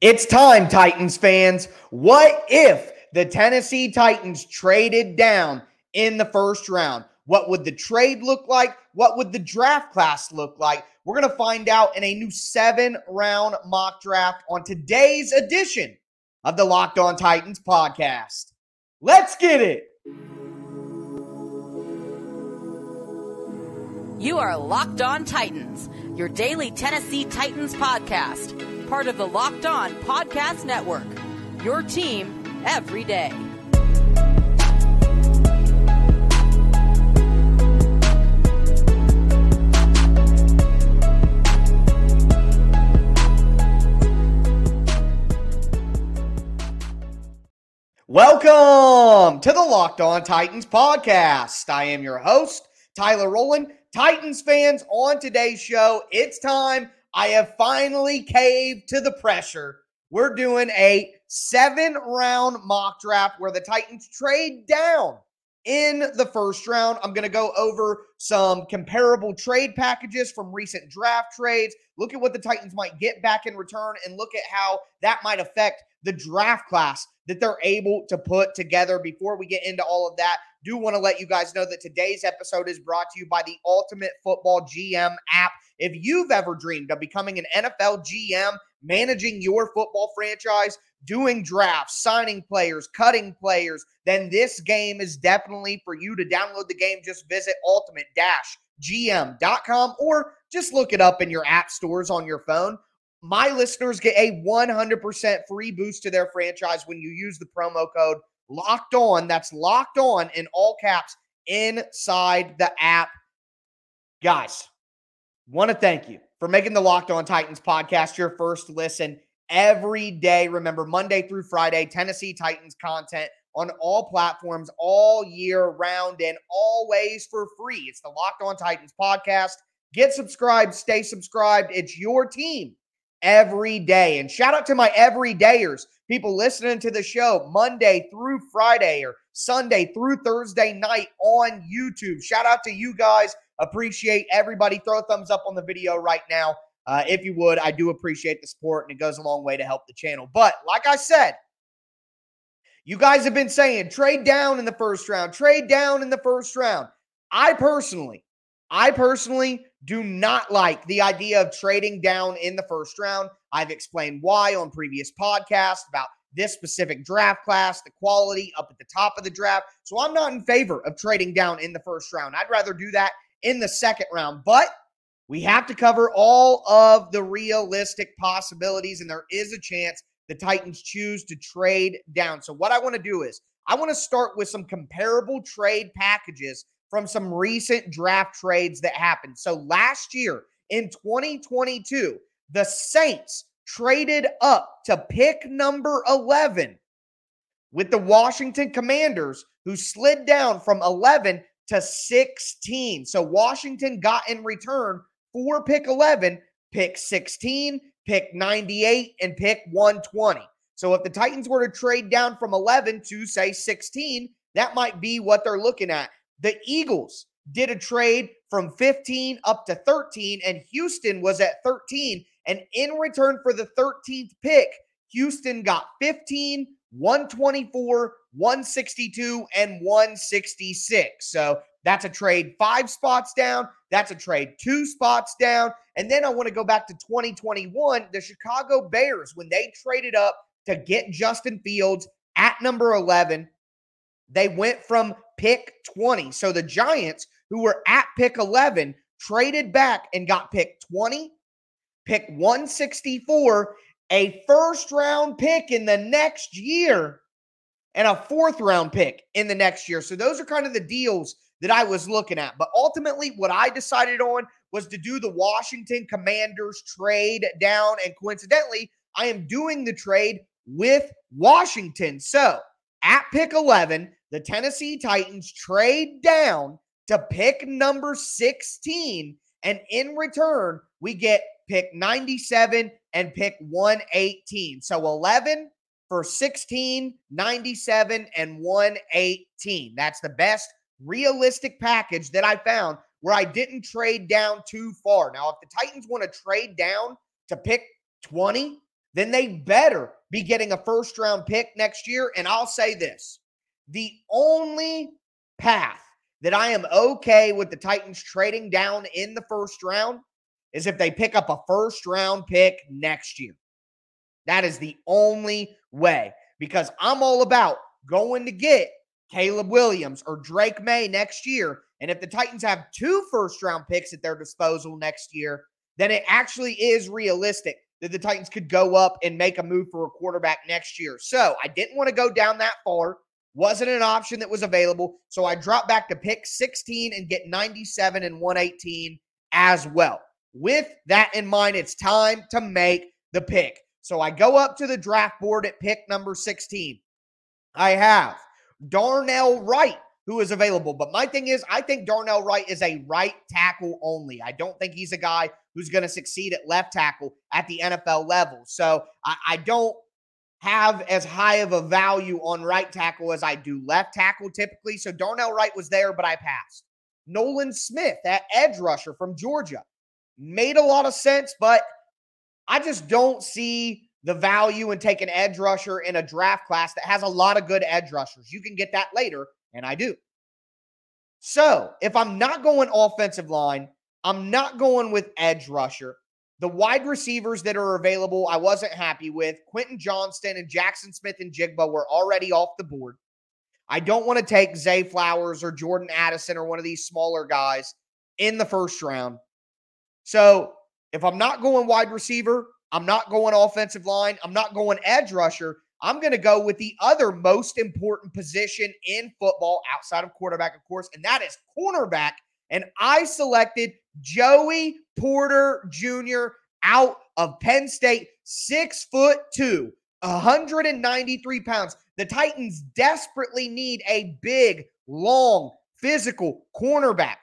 It's time, Titans fans. What if the Tennessee Titans traded down in the first round? What would the trade look like? What would the draft class look like? We're going to find out in a new seven round mock draft on today's edition of the Locked On Titans podcast. Let's get it. You are Locked On Titans, your daily Tennessee Titans podcast, part of the Locked On Podcast Network. Your team every day. Welcome to the Locked On Titans podcast. I am your host, Tyler Rowland. Titans fans, on today's show, it's time. I have finally caved to the pressure. We're doing a seven round mock draft where the Titans trade down in the first round. I'm going to go over some comparable trade packages from recent draft trades, look at what the Titans might get back in return, and look at how that might affect the draft class that they're able to put together. Before we get into all of that, do want to let you guys know that today's episode is brought to you by the Ultimate Football GM app. If you've ever dreamed of becoming an NFL GM, managing your football franchise, doing drafts, signing players, cutting players, then this game is definitely for you to download the game. Just visit ultimate-gm.com or just look it up in your app stores on your phone my listeners get a 100% free boost to their franchise when you use the promo code locked on. That's locked on in all caps inside the app. Guys, want to thank you for making the Locked On Titans podcast your first listen every day. Remember, Monday through Friday, Tennessee Titans content on all platforms all year round and always for free. It's the Locked On Titans podcast. Get subscribed, stay subscribed. It's your team every day. And shout out to my everydayers, people listening to the show Monday through Friday or Sunday through Thursday night on YouTube. Shout out to you guys. Appreciate everybody. Throw a thumbs up on the video right now. Uh, if you would, I do appreciate the support and it goes a long way to help the channel. But like I said, you guys have been saying trade down in the first round, trade down in the first round. I personally, I personally do not like the idea of trading down in the first round. I've explained why on previous podcasts about this specific draft class, the quality up at the top of the draft. So I'm not in favor of trading down in the first round. I'd rather do that in the second round. But we have to cover all of the realistic possibilities, and there is a chance the Titans choose to trade down. So, what I want to do is I want to start with some comparable trade packages from some recent draft trades that happened. So last year in 2022, the Saints traded up to pick number 11 with the Washington Commanders, who slid down from 11 to 16. So Washington got in return for pick 11, pick 16, pick 98, and pick 120. So if the Titans were to trade down from 11 to, say, 16, that might be what they're looking at. The Eagles did a trade from 15 up to 13, and Houston was at 13. And in return for the 13th pick, Houston got 15, 124, 162, and 166. So that's a trade five spots down. That's a trade two spots down. And then I want to go back to 2021, the Chicago Bears, when they traded up to get Justin Fields at number 11. They went from pick 20. So the Giants, who were at pick 11, traded back and got pick 20, pick 164, a first round pick in the next year, and a fourth round pick in the next year. So those are kind of the deals that I was looking at. But ultimately, what I decided on was to do the Washington Commanders trade down. And coincidentally, I am doing the trade with Washington. So at pick 11, the Tennessee Titans trade down to pick number 16. And in return, we get pick 97 and pick 118. So 11 for 16, 97, and 118. That's the best realistic package that I found where I didn't trade down too far. Now, if the Titans want to trade down to pick 20, then they better be getting a first round pick next year. And I'll say this the only path that I am okay with the Titans trading down in the first round is if they pick up a first round pick next year. That is the only way because I'm all about going to get Caleb Williams or Drake Maye next year. And if the Titans have two first round picks at their disposal next year, then it actually is realistic that the Titans could go up and make a move for a quarterback next year. So I didn't want to go down that far. Wasn't an option that was available. So I dropped back to pick 16 and get 97 and 118 as well. With that in mind, it's time to make the pick. So I go up to the draft board at pick number 16. I have Darnell Wright, who is available. But my thing is, I think Darnell Wright is a right tackle only. I don't think he's a guy who's going to succeed at left tackle at the NFL level. So I, I, don't have as high of a value on right tackle as I do left tackle typically. So Darnell Wright was there, but I passed. Nolan Smith, that edge rusher from Georgia, made a lot of sense, but I just don't see the value in taking edge rusher in a draft class that has a lot of good edge rushers. You can get that later, and I do. So if I'm not going offensive line, I'm not going with edge rusher. The wide receivers that are available, I wasn't happy with. Quentin Johnston and Jackson Smith-Njigba were already off the board. I don't want to take Zay Flowers or Jordan Addison or one of these smaller guys in the first round. So if I'm not going wide receiver, I'm not going offensive line. I'm not going edge rusher. I'm going to go with the other most important position in football outside of quarterback, of course, and that is cornerback. And I selected Joey Porter Jr. out of Penn State, six foot two, 193 pounds. The Titans desperately need a big, long, physical cornerback.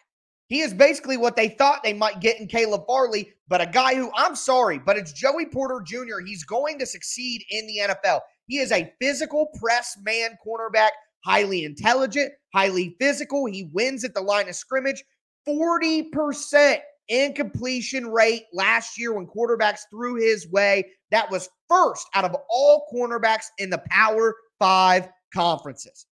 He is basically what they thought they might get in Caleb Farley, but a guy who I'm sorry, but it's Joey Porter Jr. He's going to succeed in the NFL. He is a physical press man cornerback, highly intelligent, highly physical. He wins at the line of scrimmage. 40% incompletion rate last year when quarterbacks threw his way. That was first out of all cornerbacks in the Power Five conferences.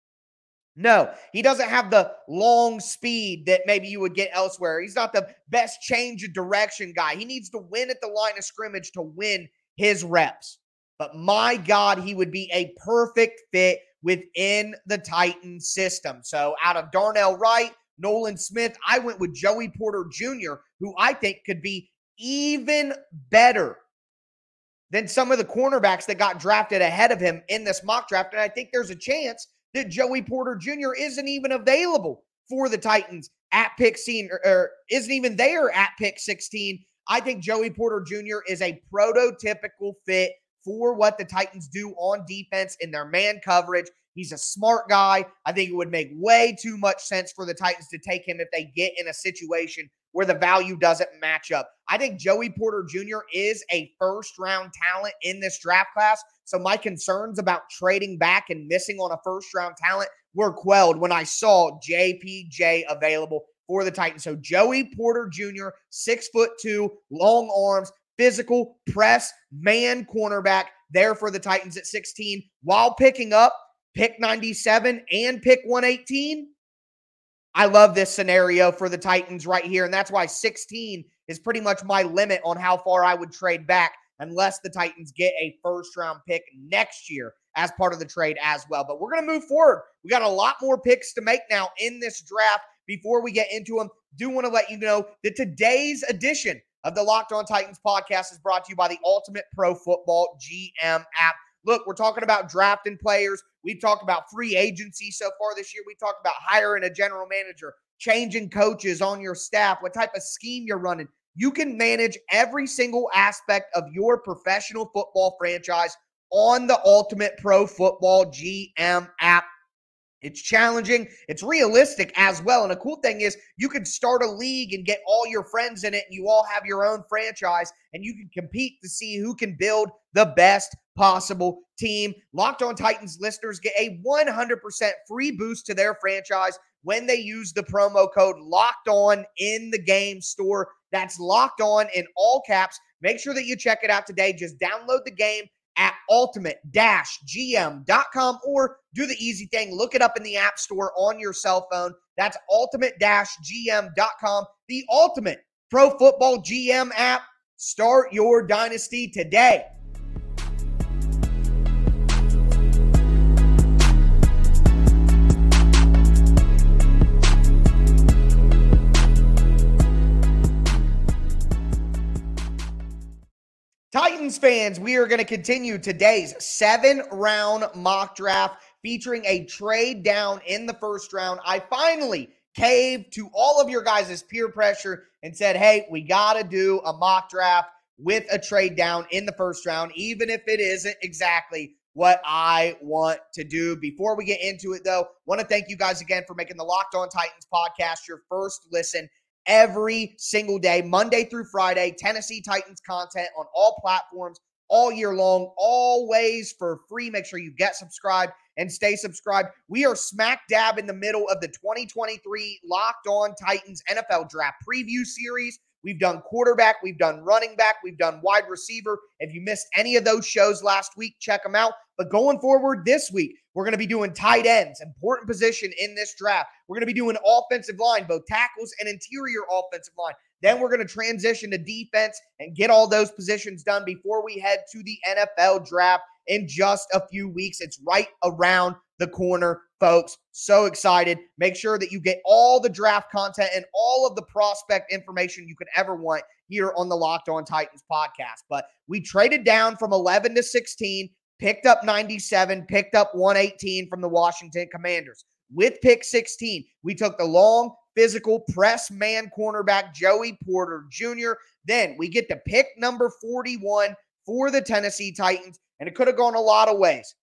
No, he doesn't have the long speed that maybe you would get elsewhere. He's not the best change of direction guy. He needs to win at the line of scrimmage to win his reps. But my God, he would be a perfect fit within the Titan system. So out of Darnell Wright, Nolan Smith, I went with Joey Porter Jr., who I think could be even better than some of the cornerbacks that got drafted ahead of him in this mock draft. And I think there's a chance that Joey Porter Jr. isn't even available for the Titans at pick 16 or, er, or er, isn't even there at pick 16. I think Joey Porter Jr. is a prototypical fit for what the Titans do on defense in their man coverage. He's a smart guy. I think it would make way too much sense for the Titans to take him if they get in a situation where the value doesn't match up. I think Joey Porter Jr. is a first round talent in this draft class. So my concerns about trading back and missing on a first round talent were quelled when I saw JPJ available for the Titans. So Joey Porter Jr., six foot two, long arms, physical press, man cornerback there for the Titans at 16 while picking up pick 97 and pick 118 I love this scenario for the Titans right here. And that's why 16 is pretty much my limit on how far I would trade back unless the Titans get a first round pick next year as part of the trade as well. But we're going to move forward. We got a lot more picks to make now in this draft. Before we get into them, do want to let you know that today's edition of the Locked On Titans podcast is brought to you by the Ultimate Pro Football GM app. Look, we're talking about drafting players. We've talked about free agency so far this year. We talked about hiring a general manager, changing coaches on your staff, what type of scheme you're running. You can manage every single aspect of your professional football franchise on the Ultimate Pro Football GM app. It's challenging. It's realistic as well. And a cool thing is, you can start a league and get all your friends in it, and you all have your own franchise, and you can compete to see who can build the best possible team. Locked on Titans listeners get a 100% free boost to their franchise when they use the promo code locked on in the game store. That's locked on in all caps. Make sure that you check it out today. Just download the game at ultimate-gm.com or do the easy thing. Look it up in the App Store on your cell phone. That's ultimate-gm.com, the ultimate pro football GM app. Start your dynasty today. Titans fans, we are going to continue today's seven round mock draft featuring a trade down in the first round. I finally caved to all of your guys' peer pressure and said, hey, we got to do a mock draft with a trade down in the first round, even if it isn't exactly what I want to do. Before we get into it, though, want to thank you guys again for making the Locked On Titans podcast your first listen every single day, Monday through Friday. Tennessee Titans content on all platforms all year long, always for free. Make sure you get subscribed and stay subscribed. We are smack dab in the middle of the 2023 Locked On Titans NFL Draft Preview Series. We've done quarterback, we've done running back, we've done wide receiver. If you missed any of those shows last week, check them out. But going forward this week, we're going to be doing tight ends, important position in this draft. We're going to be doing offensive line, both tackles and interior offensive line. Then we're going to transition to defense and get all those positions done before we head to the NFL draft in just a few weeks. It's right around the corner, folks. So excited. Make sure that you get all the draft content and all of the prospect information you could ever want here on the Locked On Titans podcast. But we traded down from 11 to 16, picked up 97, picked up 118 from the Washington Commanders. With pick 16, we took the long, physical press man cornerback Joey Porter Jr. Then we get to pick number 41 for the Tennessee Titans, and it could have gone a lot of ways.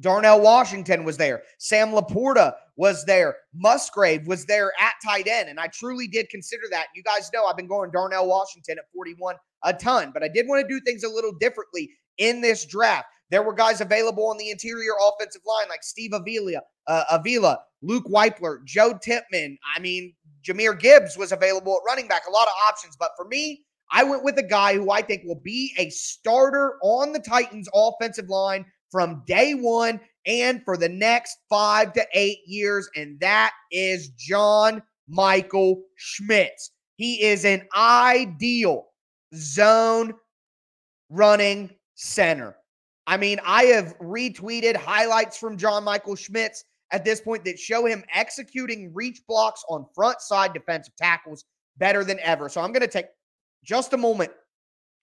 Darnell Washington was there. Sam LaPorta was there. Musgrave was there at tight end. And I truly did consider that. You guys know I've been going Darnell Washington at 41 a ton, but I did want to do things a little differently in this draft. There were guys available on the interior offensive line like Steve Avila, uh, Avila, Luke Wypler, Joe Tippmann. I mean, Jahmyr Gibbs was available at running back. A lot of options. But for me, I went with a guy who I think will be a starter on the Titans offensive line from day one and for the next five to eight years, and that is John Michael Schmitz. He is an ideal zone running center. I mean, I have retweeted highlights from John Michael Schmitz at this point that show him executing reach blocks on front side defensive tackles better than ever. So I'm going to take just a moment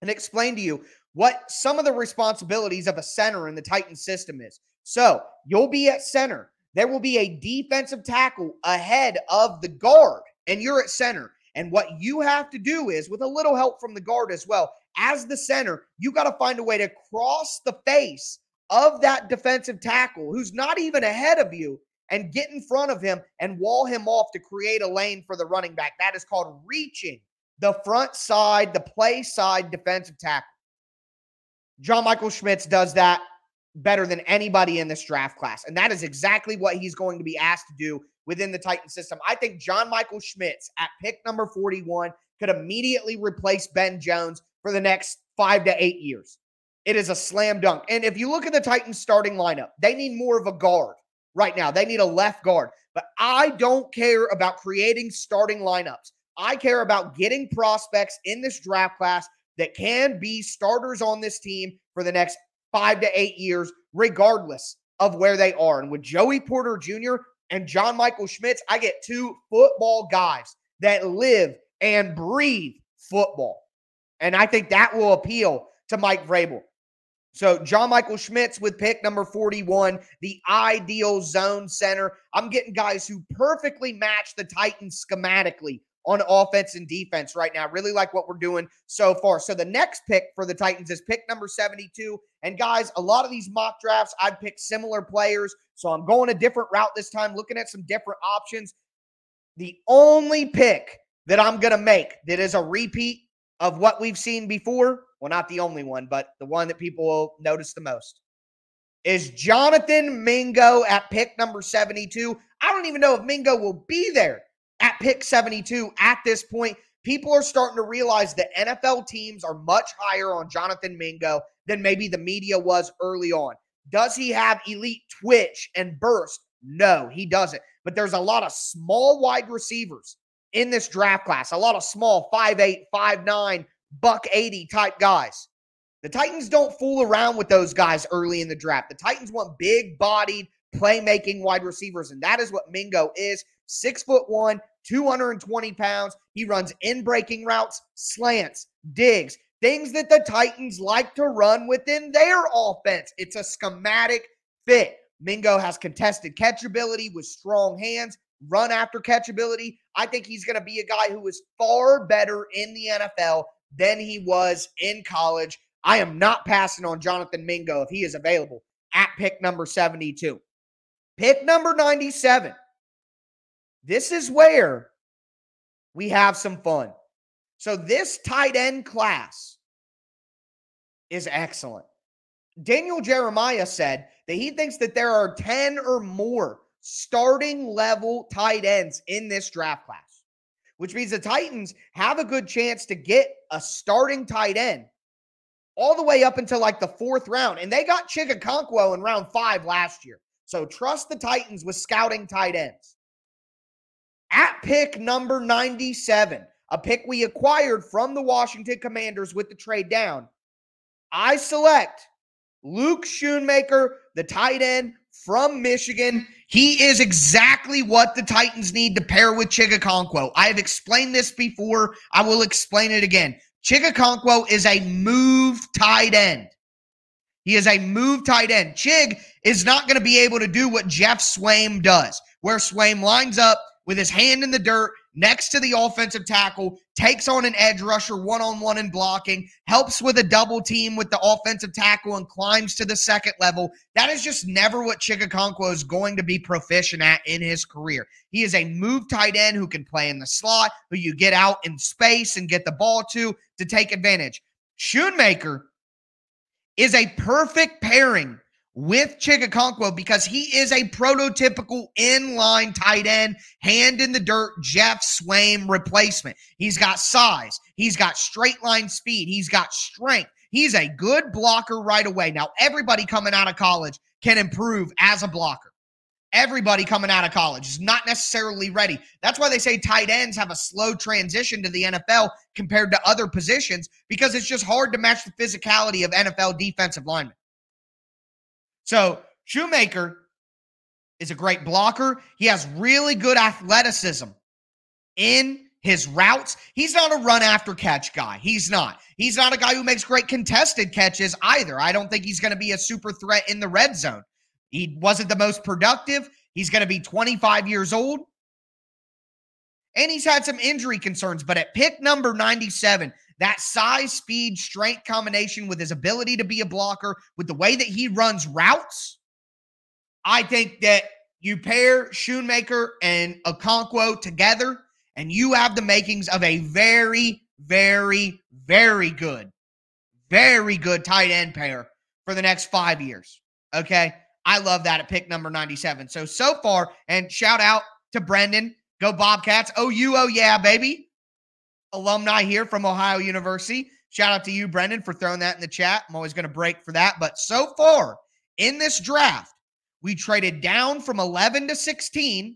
and explain to you what some of the responsibilities of a center in the Titan system is. So you'll be at center. There will be a defensive tackle ahead of the guard, and you're at center. And what you have to do is, with a little help from the guard as well, as the center, you got to find a way to cross the face of that defensive tackle who's not even ahead of you and get in front of him and wall him off to create a lane for the running back. That is called reaching the front side, the play side defensive tackle. John Michael Schmitz does that better than anybody in this draft class. And that is exactly what he's going to be asked to do within the Titan system. I think John Michael Schmitz at pick number 41 could immediately replace Ben Jones for the next five to eight years. It is a slam dunk. And if you look at the Titans starting lineup, they need more of a guard right now. They need a left guard. But I don't care about creating starting lineups. I care about getting prospects in this draft class that can be starters on this team for the next five to eight years, regardless of where they are. And with Joey Porter Jr. and John Michael Schmitz, I get two football guys that live and breathe football. And I think that will appeal to Mike Vrabel. So, John Michael Schmitz with pick number 41, the ideal zone center. I'm getting guys who perfectly match the Titans schematically on offense and defense right now. Really like what we're doing so far. So the next pick for the Titans is pick number 72. And guys, a lot of these mock drafts, I've picked similar players. So I'm going a different route this time, looking at some different options. The only pick that I'm going to make that is a repeat of what we've seen before, well, not the only one, but the one that people will notice the most, is Jonathan Mingo at pick number 72. I don't even know if Mingo will be there pick 72 at this point. people are starting to realize that NFL teams are much higher on Jonathan Mingo than maybe the media was early on. Does he have elite twitch and burst? No, he doesn't. But there's a lot of small wide receivers in this draft class, a lot of small 5'8, 5'9, buck 80 type guys. The Titans don't fool around with those guys early in the draft. The Titans want big bodied, playmaking wide receivers, and that is what Mingo is. Six foot one, 220 pounds. He runs in breaking routes, slants, digs, things that the Titans like to run within their offense. It's a schematic fit. Mingo has contested catchability with strong hands, run after catchability. I think he's going to be a guy who is far better in the NFL than he was in college. I am not passing on Jonathan Mingo if he is available at pick number 72. Pick number 97. This is where we have some fun. So, this tight end class is excellent. Daniel Jeremiah said that he thinks that there are 10 or more starting level tight ends in this draft class, which means the Titans have a good chance to get a starting tight end all the way up until like the fourth round. And they got Chig in round five last year. So trust the Titans with scouting tight ends. At pick number 97, a pick we acquired from the Washington Commanders with the trade down, I select Luke Schoonmaker, the tight end from Michigan. He is exactly what the Titans need to pair with Chig Okonkwo. I have explained this before. I will explain it again. Chig Okonkwo is a move tight end. He is a move tight end. Chig is not going to be able to do what Geoff Swaim does, where Swaim lines up with his hand in the dirt next to the offensive tackle, takes on an edge rusher one on one in blocking, helps with a double team with the offensive tackle, and climbs to the second level. That is just never what Chig is going to be proficient at in his career. He is a move tight end who can play in the slot, who you get out in space and get the ball to to take advantage. Schoonmaker is a perfect pairing with Chig Okonkwo because he is a prototypical inline tight end, hand in the dirt, Geoff Swaim replacement. He's got size, he's got straight line speed, he's got strength. He's a good blocker right away. Now, everybody coming out of college can improve as a blocker. Everybody coming out of college is not necessarily ready. That's why they say tight ends have a slow transition to the NFL compared to other positions because it's just hard to match the physicality of NFL defensive linemen. So Schoonmaker is a great blocker. He has really good athleticism in his routes. He's not a run after catch guy. He's not. He's not a guy who makes great contested catches either. I don't think he's going to be a super threat in the red zone. He wasn't the most productive. He's going to be 25 years old. And he's had some injury concerns, but at pick number 97, that size, speed, strength combination with his ability to be a blocker, with the way that he runs routes, I think that you pair Schoonmaker and Okonkwo together, and you have the makings of a very, very, very good, very good tight end pair for the next five years. Okay. I love that at pick number 97. So, so far, and shout out to Brendan. Go Bobcats. Oh, you, oh, yeah, baby alumni here from Ohio University. Shout out to you, Brendan, for throwing that in the chat. I'm always going to break for that. But so far in this draft, we traded down from 11 to 16.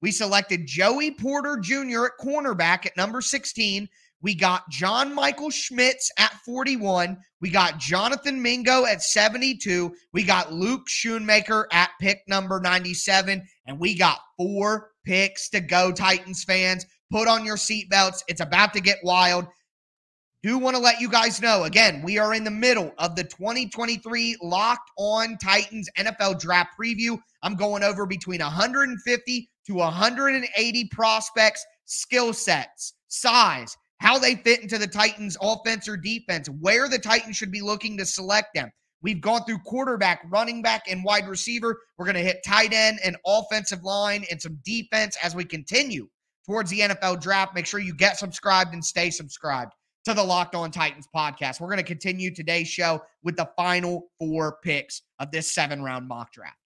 We selected Joey Porter Jr. at cornerback at number 16. We got John Michael Schmitz at 41. We got Jonathan Mingo at 72. We got Luke Schoonmaker at pick number 97. And we got four picks to go, Titans fans. Put on your seatbelts. It's about to get wild. Do want to let you guys know again, we are in the middle of the 2023 Locked On Titans NFL Draft Preview. I'm going over between 150 to 180 prospects, skill sets, size, how they fit into the Titans offense or defense, where the Titans should be looking to select them. We've gone through quarterback, running back, and wide receiver. We're going to hit tight end and offensive line and some defense as we continue towards the NFL draft. Make sure you get subscribed and stay subscribed to the Locked On Titans podcast. We're going to continue today's show with the final four picks of this seven round mock draft.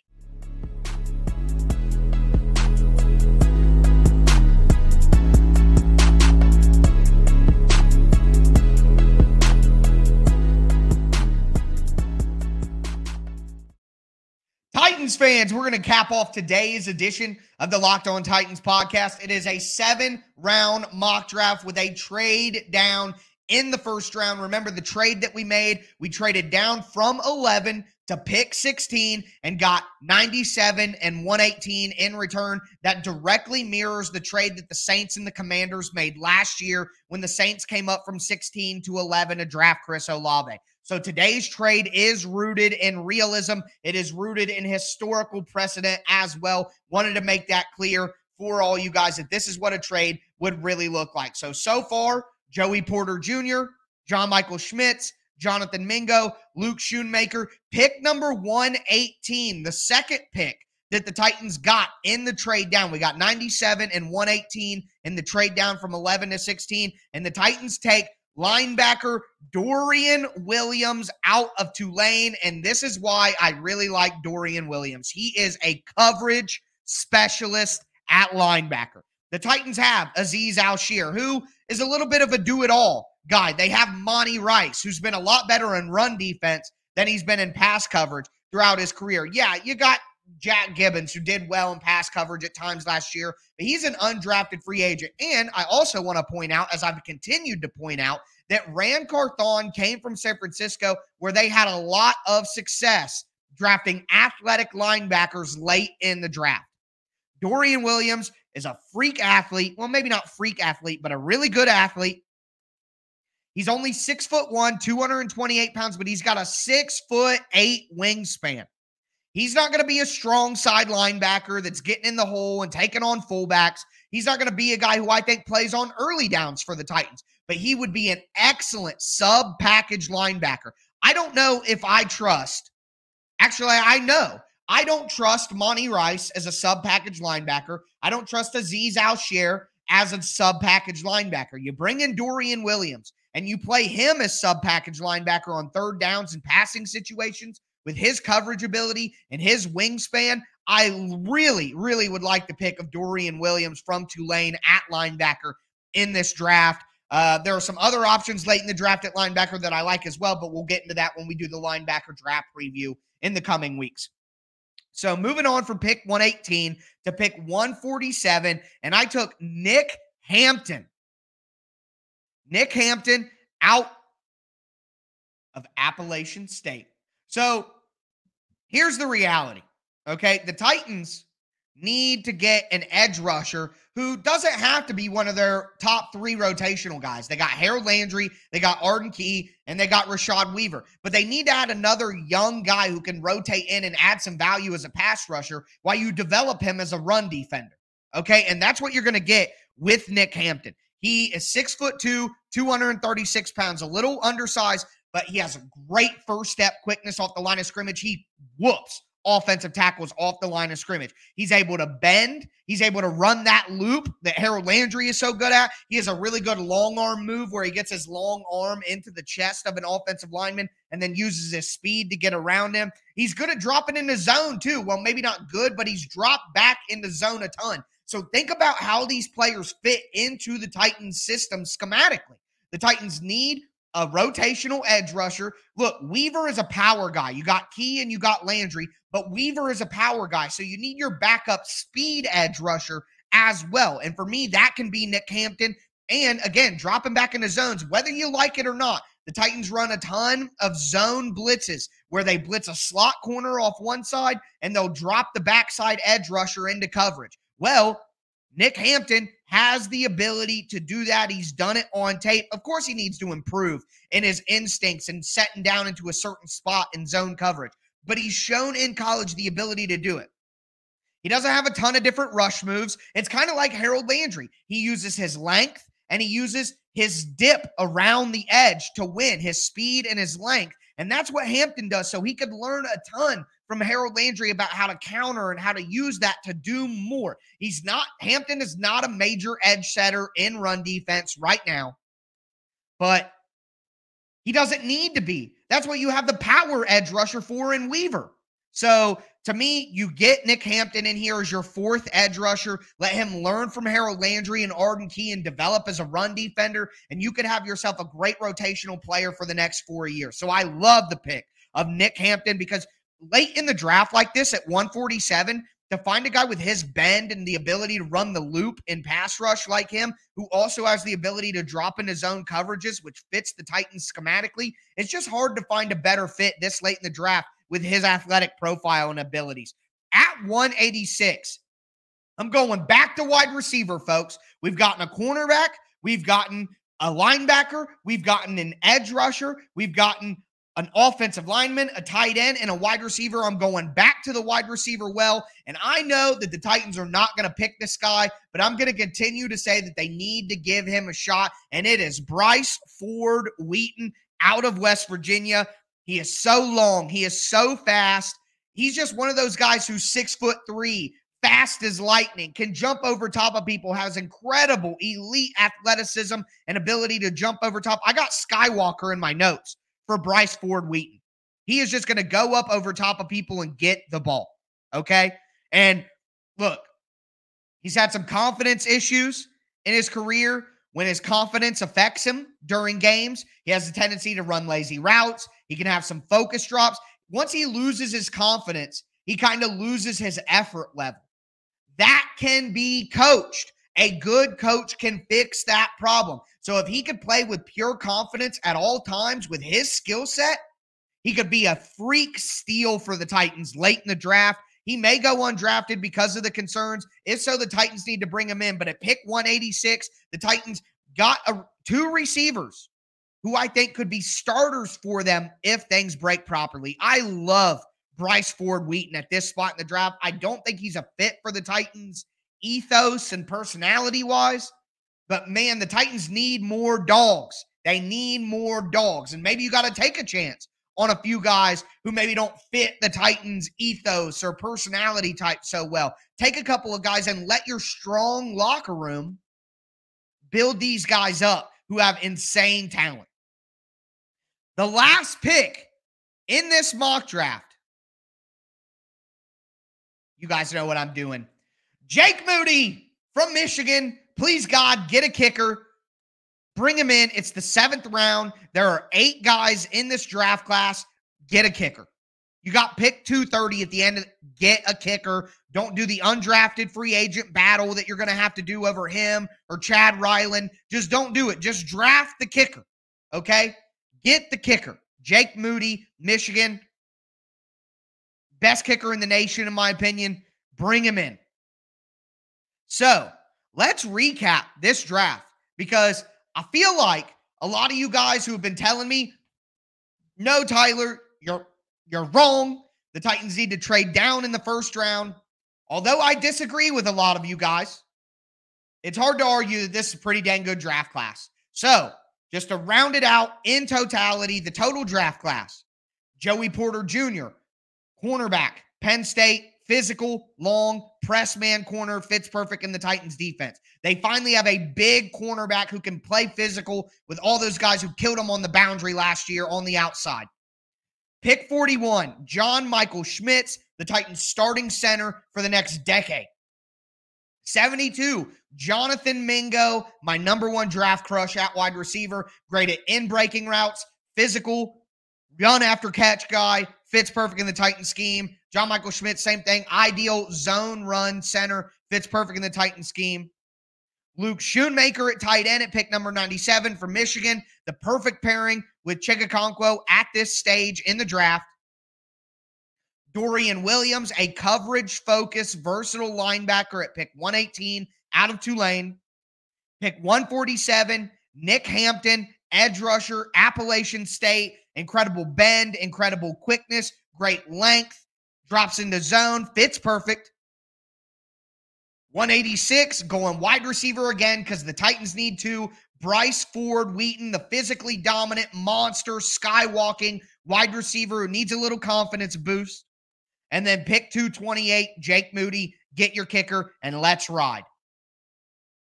Titans fans, we're going to cap off today's edition of the Locked On Titans podcast. It is a seven round mock draft with a trade down in the first round. Remember the trade that we made? We traded down from 11 to pick 16 and got 97 and 118 in return. That directly mirrors the trade that the Saints and the Commanders made last year when the Saints came up from 16 to 11 to draft Chris Olave. So today's trade is rooted in realism. It is rooted in historical precedent as well. Wanted to make that clear for all you guys that this is what a trade would really look like. So, so far, Joey Porter Jr., John Michael Schmitz, Jonathan Mingo, Luke Schoonmaker, pick number 118, the second pick that the Titans got in the trade down. We got 97 and 118 in the trade down from 11 to 16. And the Titans take linebacker Dorian Williams out of Tulane. And this is why I really like Dorian Williams. He is a coverage specialist at linebacker. The Titans have Azeez Al-Shaair, who is a little bit of a do it all guy. They have Monty Rice, who's been a lot better in run defense than he's been in pass coverage throughout his career. Yeah, you got Jack Gibbens, who did well in pass coverage at times last year, but he's an undrafted free agent. And I also want to point out, as I've continued to point out, that Ran Carthon came from San Francisco, where they had a lot of success drafting athletic linebackers late in the draft. Dorian Williams is a freak athlete. Well, maybe not freak athlete, but a really good athlete. He's only six foot one, 228 pounds, but he's got a six foot eight wingspan. He's not going to be a strong side linebacker that's getting in the hole and taking on fullbacks. He's not going to be a guy who I think plays on early downs for the Titans, but he would be an excellent sub package linebacker. I don't know if I trust, actually, I know. I don't trust Monty Rice as a sub package linebacker. I don't trust Azeez Al-Shaair as a sub package linebacker. You bring in Dorian Williams and you play him as sub package linebacker on third downs and passing situations with his coverage ability and his wingspan, I really, really would like the pick of Dorian Williams from Tulane at linebacker in this draft. Uh, there are some other options late in the draft at linebacker that I like as well, but we'll get into that when we do the linebacker draft preview in the coming weeks. So moving on from pick 118 to pick 147, and I took Nick Hampton Nick Hampton out of Appalachian State. So here's the reality. Okay. The Titans need to get an edge rusher who doesn't have to be one of their top three rotational guys. They got Harold Landry, they got Arden Key, and they got Rashad Weaver. But they need to add another young guy who can rotate in and add some value as a pass rusher while you develop him as a run defender. Okay. And that's what you're going to get with Nick Hampton. He is six foot two, 236 pounds, a little undersized, but he has a great first step quickness off the line of scrimmage. He whoops offensive tackles off the line of scrimmage. He's able to bend. He's able to run that loop that Harold Landry is so good at. He has a really good long arm move where he gets his long arm into the chest of an offensive lineman and then uses his speed to get around him. He's good at dropping in the zone too. Well, maybe not good, but he's dropped back in the zone a ton. So think about how these players fit into the Titans system schematically. The Titans need a rotational edge rusher. Look, Weaver is a power guy. You got Key and you got Landry, but Weaver is a power guy. So you need your backup speed edge rusher as well. And for me, that can be Nick Hampton. And again, dropping back into zones, whether you like it or not. The Titans run a ton of zone blitzes where they blitz a slot corner off one side and they'll drop the backside edge rusher into coverage. Well, Nick Hampton has the ability to do that. He's done it on tape. Of course, he needs to improve in his instincts and setting down into a certain spot in zone coverage, but he's shown in college the ability to do it. He doesn't have a ton of different rush moves. It's kind of like Harold Landry. He uses his length and he uses his dip around the edge to win, his speed and his length. And that's what Hampton does. So he could learn a ton from Harold Landry about how to counter and how to use that to do more. He's not, Hampton is not a major edge setter in run defense right now, but he doesn't need to be. That's what you have the power edge rusher for in Weaver. So to me, you get Nick Hampton in here as your fourth edge rusher. Let him learn from Harold Landry and Arden Key and develop as a run defender, and you could have yourself a great rotational player for the next four years. So I love the pick of Nick Hampton because late in the draft like this at 147, to find a guy with his bend and the ability to run the loop in pass rush like him, who also has the ability to drop into zone coverages, which fits the Titans schematically, it's just hard to find a better fit this late in the draft with his athletic profile and abilities. At 186, I'm going back to wide receiver, folks. We've gotten a cornerback, we've gotten a linebacker, we've gotten an edge rusher, we've gotten an offensive lineman, a tight end, and a wide receiver. I'm going back to the wide receiver well. And I know that the Titans are not going to pick this guy, but I'm going to continue to say that they need to give him a shot. And it is Bryce Ford Wheaton out of West Virginia. He is so long, he is so fast. He's just one of those guys who's six foot three, fast as lightning, can jump over top of people, has incredible elite athleticism and ability to jump over top. I got Skywalker in my notes for Bryce Ford Wheaton. He is just going to go up over top of people and get the ball. Okay. And look, he's had some confidence issues in his career. When his confidence affects him during games, he has a tendency to run lazy routes. He can have some focus drops. Once he loses his confidence, he kind of loses his effort level. That can be coached. A good coach can fix that problem. So if he could play with pure confidence at all times with his skill set, he could be a freak steal for the Titans late in the draft. He may go undrafted because of the concerns. If so, the Titans need to bring him in. But at pick 186, the Titans got a, two receivers who I think could be starters for them if things break properly. I love Bryce Ford Wheaton at this spot in the draft. I don't think he's a fit for the Titans ethos and personality wise. But man, the Titans need more dogs. They need more dogs. And maybe you got to take a chance on a few guys who maybe don't fit the Titans' ethos or personality type so well. Take a couple of guys and let your strong locker room build these guys up who have insane talent. The last pick in this mock draft, you guys know what I'm doing. Jake Moody from Michigan. Please, God, get a kicker. Bring him in. It's the seventh round. There are eight guys in this draft class. Get a kicker. You got pick 230 at the end. Of, get a kicker. Don't do the undrafted free agent battle that you're going to have to do over him or Chad Ryland. Just don't do it. Just draft the kicker. Okay? Get the kicker. Jake Moody, Michigan. Best kicker in the nation, in my opinion. Bring him in. So let's recap this draft because I feel like a lot of you guys who have been telling me, no, Tyler, you're you're wrong. The Titans need to trade down in the first round. Although I disagree with a lot of you guys, it's hard to argue that this is a pretty dang good draft class. So, just to round it out in totality, the total draft class Joey Porter Jr., cornerback, Penn State, physical, long, press man corner fits perfect in the Titans defense. They finally have a big cornerback who can play physical with all those guys who killed him on the boundary last year on the outside. Pick 41, John Michael Schmitz, the Titans starting center for the next decade. 72, Jonathan Mingo, my number one draft crush at wide receiver, great at in breaking routes, physical, run after catch guy, fits perfect in the Titan scheme. John Michael Schmitz, same thing. Ideal zone run center, fits perfect in the Titan scheme. Luke Schoonmaker at tight end at pick number 97 for Michigan. The perfect pairing with Chig Okonkwo at this stage in the draft. Dorian Williams, a coverage focused, versatile linebacker at pick 118 out of Tulane. Pick 147, Nick Hampton, edge rusher, Appalachian State, incredible bend, incredible quickness, great length, drops into zone, fits perfect. 186 going wide receiver again because the Titans need to. Bryce Ford Wheaton, the physically dominant monster, skywalking wide receiver who needs a little confidence boost. And then pick 228, Jake Moody, get your kicker, and let's ride.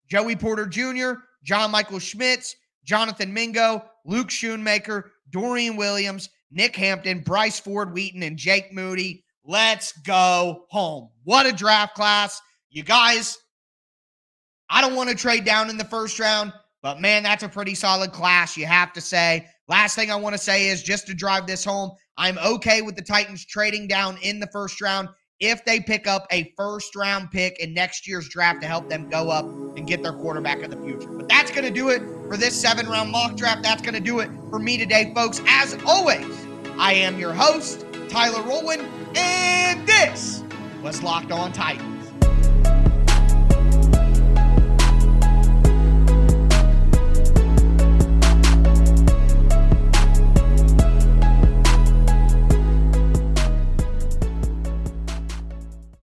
Joey Porter Jr., John Michael Schmitz, Jonathan Mingo, Luke Schoonmaker, Dorian Williams, Nick Hampton, Bryce Ford Wheaton, and Jake Moody. Let's go home. What a draft class. You guys, I don't want to trade down in the first round, but man, that's a pretty solid class, you have to say. Last thing I want to say is just to drive this home, I'm okay with the Titans trading down in the first round if they pick up a first round pick in next year's draft to help them go up and get their quarterback of the future. But that's going to do it for this seven round mock draft. That's going to do it for me today, folks. As always, I am your host, Tyler Rolwin, and this was Locked On Titans.